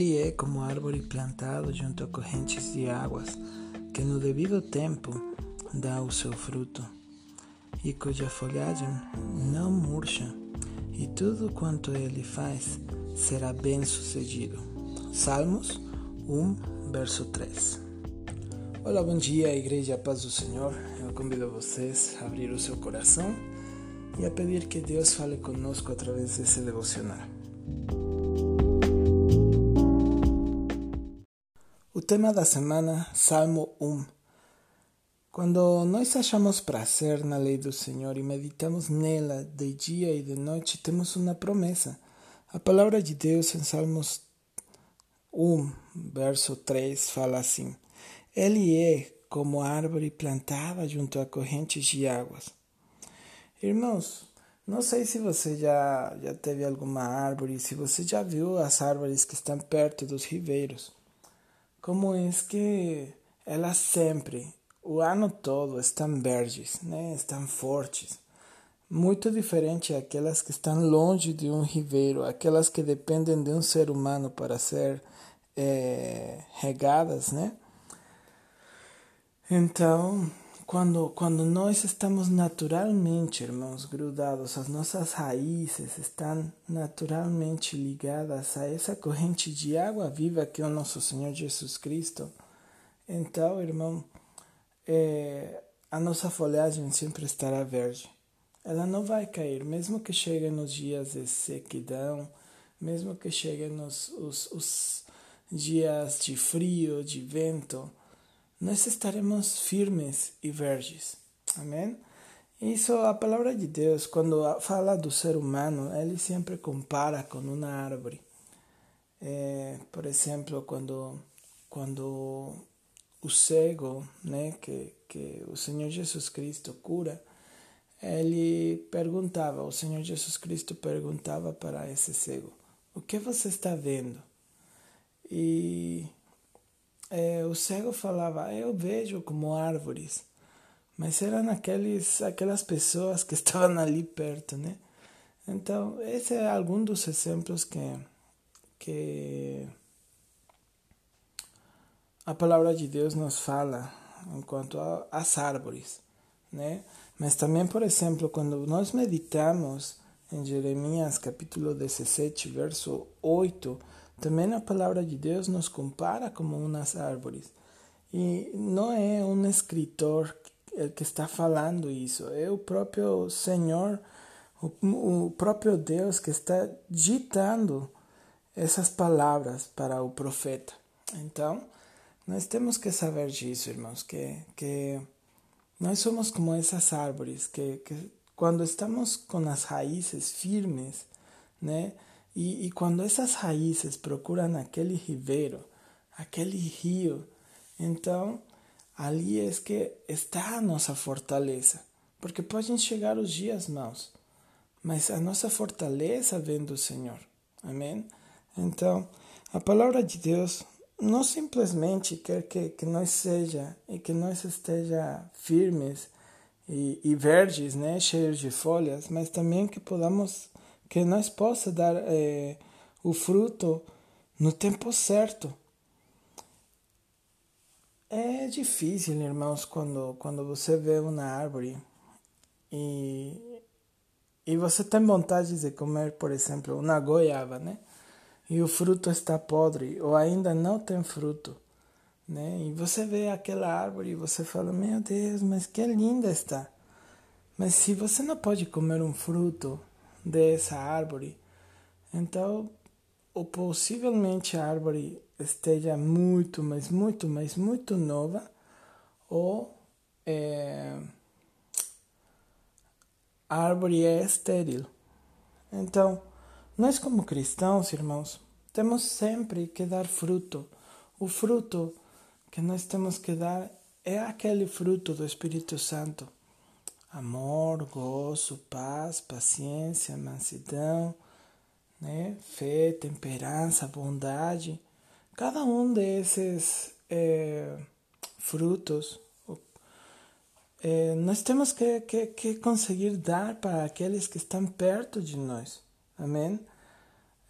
Ele é como árvore plantado junto a correntes de águas, que no devido tempo dá o seu fruto, e cuja folhagem não murcha, e tudo quanto ele faz será bem sucedido. Salmos 1, verso 3. Olá, bom dia, Igreja Paz do Senhor. Eu convido vocês a abrir o seu coração e a pedir que Deus fale conosco através desse devocional. Tema da semana, Salmo 1. Quando nós achamos prazer na lei do Senhor e meditamos nela de dia e de noite, temos uma promessa. A palavra de Deus em Salmos 1, verso 3, fala assim: Ele é como árvore plantada junto a correntes de águas. Irmãos, não sei se você já, já teve alguma árvore, se você já viu as árvores que estão perto dos ribeiros como é que elas sempre, o ano todo, estão verdes, né? estão fortes. Muito diferente aquelas que estão longe de um ribeiro, aquelas que dependem de um ser humano para ser é, regadas, né? Então, quando, quando nós estamos naturalmente, irmãos, grudados, as nossas raízes estão naturalmente ligadas a essa corrente de água viva que é o nosso Senhor Jesus Cristo, então, irmão, é, a nossa folhagem sempre estará verde. Ela não vai cair, mesmo que chegue nos dias de sequidão, mesmo que chegue nos os, os dias de frio, de vento nós estaremos firmes e verdes. Amém? Isso, a palavra de Deus, quando fala do ser humano, ele sempre compara com uma árvore. É, por exemplo, quando, quando o cego, né, que, que o Senhor Jesus Cristo cura, ele perguntava, o Senhor Jesus Cristo perguntava para esse cego: O que você está vendo? E é, o cego falava, eu vejo como árvores, mas eram aqueles, aquelas pessoas que estavam ali perto, né? Então, esse é algum dos exemplos que, que a palavra de Deus nos fala enquanto às árvores, né? Mas também, por exemplo, quando nós meditamos em Jeremias capítulo 17, verso 8, também a palavra de Deus nos compara como umas árvores. E não é um escritor que está falando isso, é o próprio Senhor, o, próprio Deus que está ditando essas palavras para o profeta. Então, nós temos que saber disso, irmãos, que, que nós somos como essas árvores, que, que quando estamos com as raízes firmes, né? E, e quando essas raízes procuram aquele ribeiro, aquele rio, então ali é que está a nossa fortaleza. Porque podem chegar os dias maus, mas a nossa fortaleza vem do Senhor. Amém? Então, a palavra de Deus não simplesmente quer que, que nós seja e que nós esteja firmes e, e verdes, né, cheios de folhas, mas também que podamos que nós possa dar é, o fruto no tempo certo. É difícil, irmãos, quando, quando você vê uma árvore e, e você tem vontade de comer, por exemplo, uma goiaba, né? E o fruto está podre ou ainda não tem fruto, né? E você vê aquela árvore e você fala: Meu Deus, mas que linda está. Mas se você não pode comer um fruto dessa árvore. Então, ou possivelmente a árvore esteja muito, mas muito, mas muito nova, ou é, a árvore é estéril. Então, nós como cristãos, irmãos, temos sempre que dar fruto. O fruto que nós temos que dar é aquele fruto do Espírito Santo amor, gozo, paz, paciência, mansidão, né? fé, temperança, bondade. Cada um desses é, frutos é, nós temos que, que, que, conseguir dar para aqueles que estão perto de nós. Amém?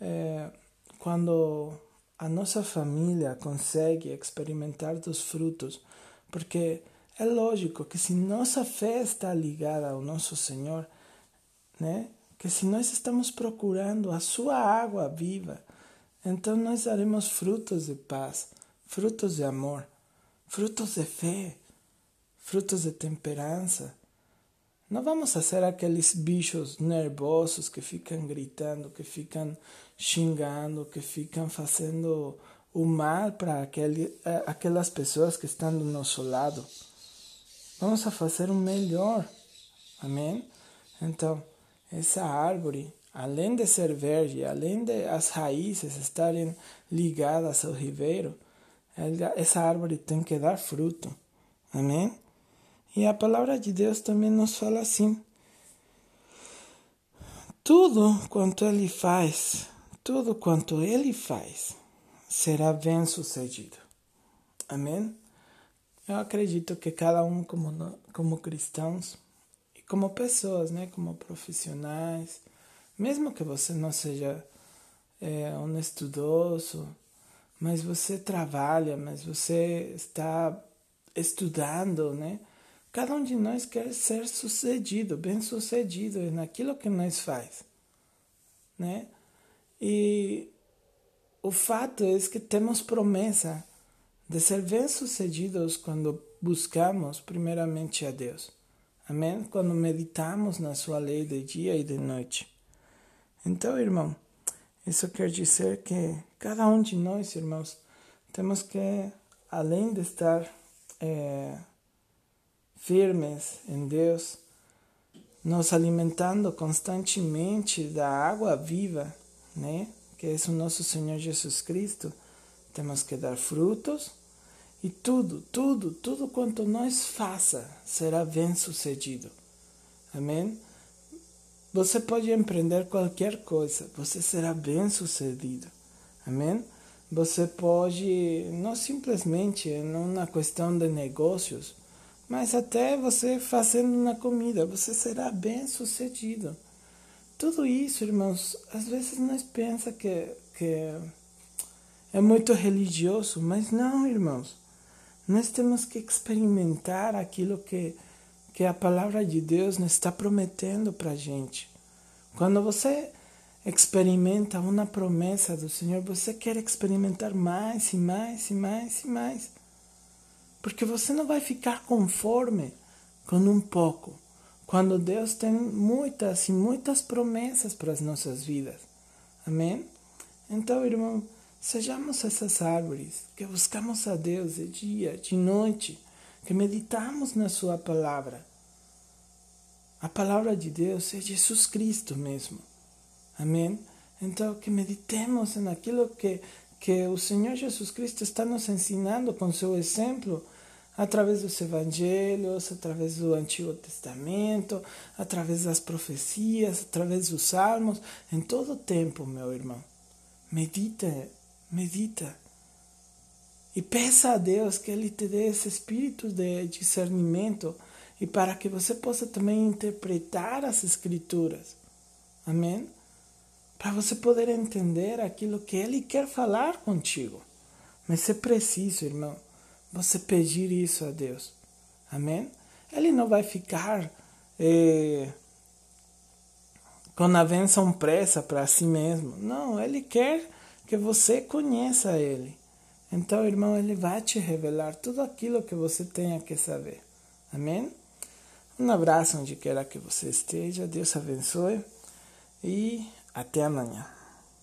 É, quando a nossa família consegue experimentar dos frutos, porque é lógico que se nossa fé está ligada ao nosso Senhor, né? Que se nós estamos procurando a sua água viva, então nós daremos frutos de paz, frutos de amor, frutos de fé, frutos de temperança. Não vamos ser aqueles bichos nervosos que ficam gritando, que ficam xingando, que ficam fazendo o mal para eh, aquelas pessoas que estão do nosso lado. Vamos a fazer o melhor. Amém? Então, essa árvore, além de ser verde, além de as raízes estarem ligadas ao ribeiro, essa árvore tem que dar fruto. Amém? E a palavra de Deus também nos fala assim: tudo quanto ele faz, tudo quanto ele faz, será bem sucedido. Amém? Eu acredito que cada um como como cristãos e como pessoas, né, como profissionais, mesmo que você não seja é, um estudoso, mas você trabalha, mas você está estudando, né? Cada um de nós quer ser sucedido, bem sucedido naquilo que nós faz, né? E o fato é que temos promessa de ser bem-sucedidos quando buscamos primeiramente a Deus. Amém? Quando meditamos na sua lei de dia e de noite. Então, irmão, isso quer dizer que cada um de nós, irmãos, temos que, além de estar é, firmes em Deus, nos alimentando constantemente da água viva, né? Que é o nosso Senhor Jesus Cristo, temos que dar frutos e tudo, tudo, tudo quanto nós faça será bem sucedido. Amém? Você pode empreender qualquer coisa, você será bem sucedido. Amém? Você pode, não simplesmente numa questão de negócios, mas até você fazendo uma comida, você será bem sucedido. Tudo isso, irmãos, às vezes nós pensamos que, que é muito religioso, mas não, irmãos. Nós temos que experimentar aquilo que, que a palavra de Deus nos está prometendo para a gente. Quando você experimenta uma promessa do Senhor, você quer experimentar mais e mais e mais e mais. Porque você não vai ficar conforme com um pouco. Quando Deus tem muitas e muitas promessas para as nossas vidas. Amém? Então, irmão, Sejamos essas árvores que buscamos a Deus de dia, de noite, que meditamos na Sua palavra. A palavra de Deus é Jesus Cristo mesmo. Amém? Então, que meditemos naquilo que, que o Senhor Jesus Cristo está nos ensinando com seu exemplo, através dos evangelhos, através do Antigo Testamento, através das profecias, através dos salmos, em todo o tempo, meu irmão. Medite medita e peça a Deus que Ele te dê esse espírito de discernimento e para que você possa também interpretar as Escrituras. Amém? Para você poder entender aquilo que Ele quer falar contigo. Mas é preciso, irmão, você pedir isso a Deus. Amém? Ele não vai ficar eh, com a benção pressa para si mesmo. Não, Ele quer que você conheça Ele. Então, irmão, Ele vai te revelar tudo aquilo que você tenha que saber. Amém? Um abraço onde quer que você esteja. Deus abençoe e até amanhã.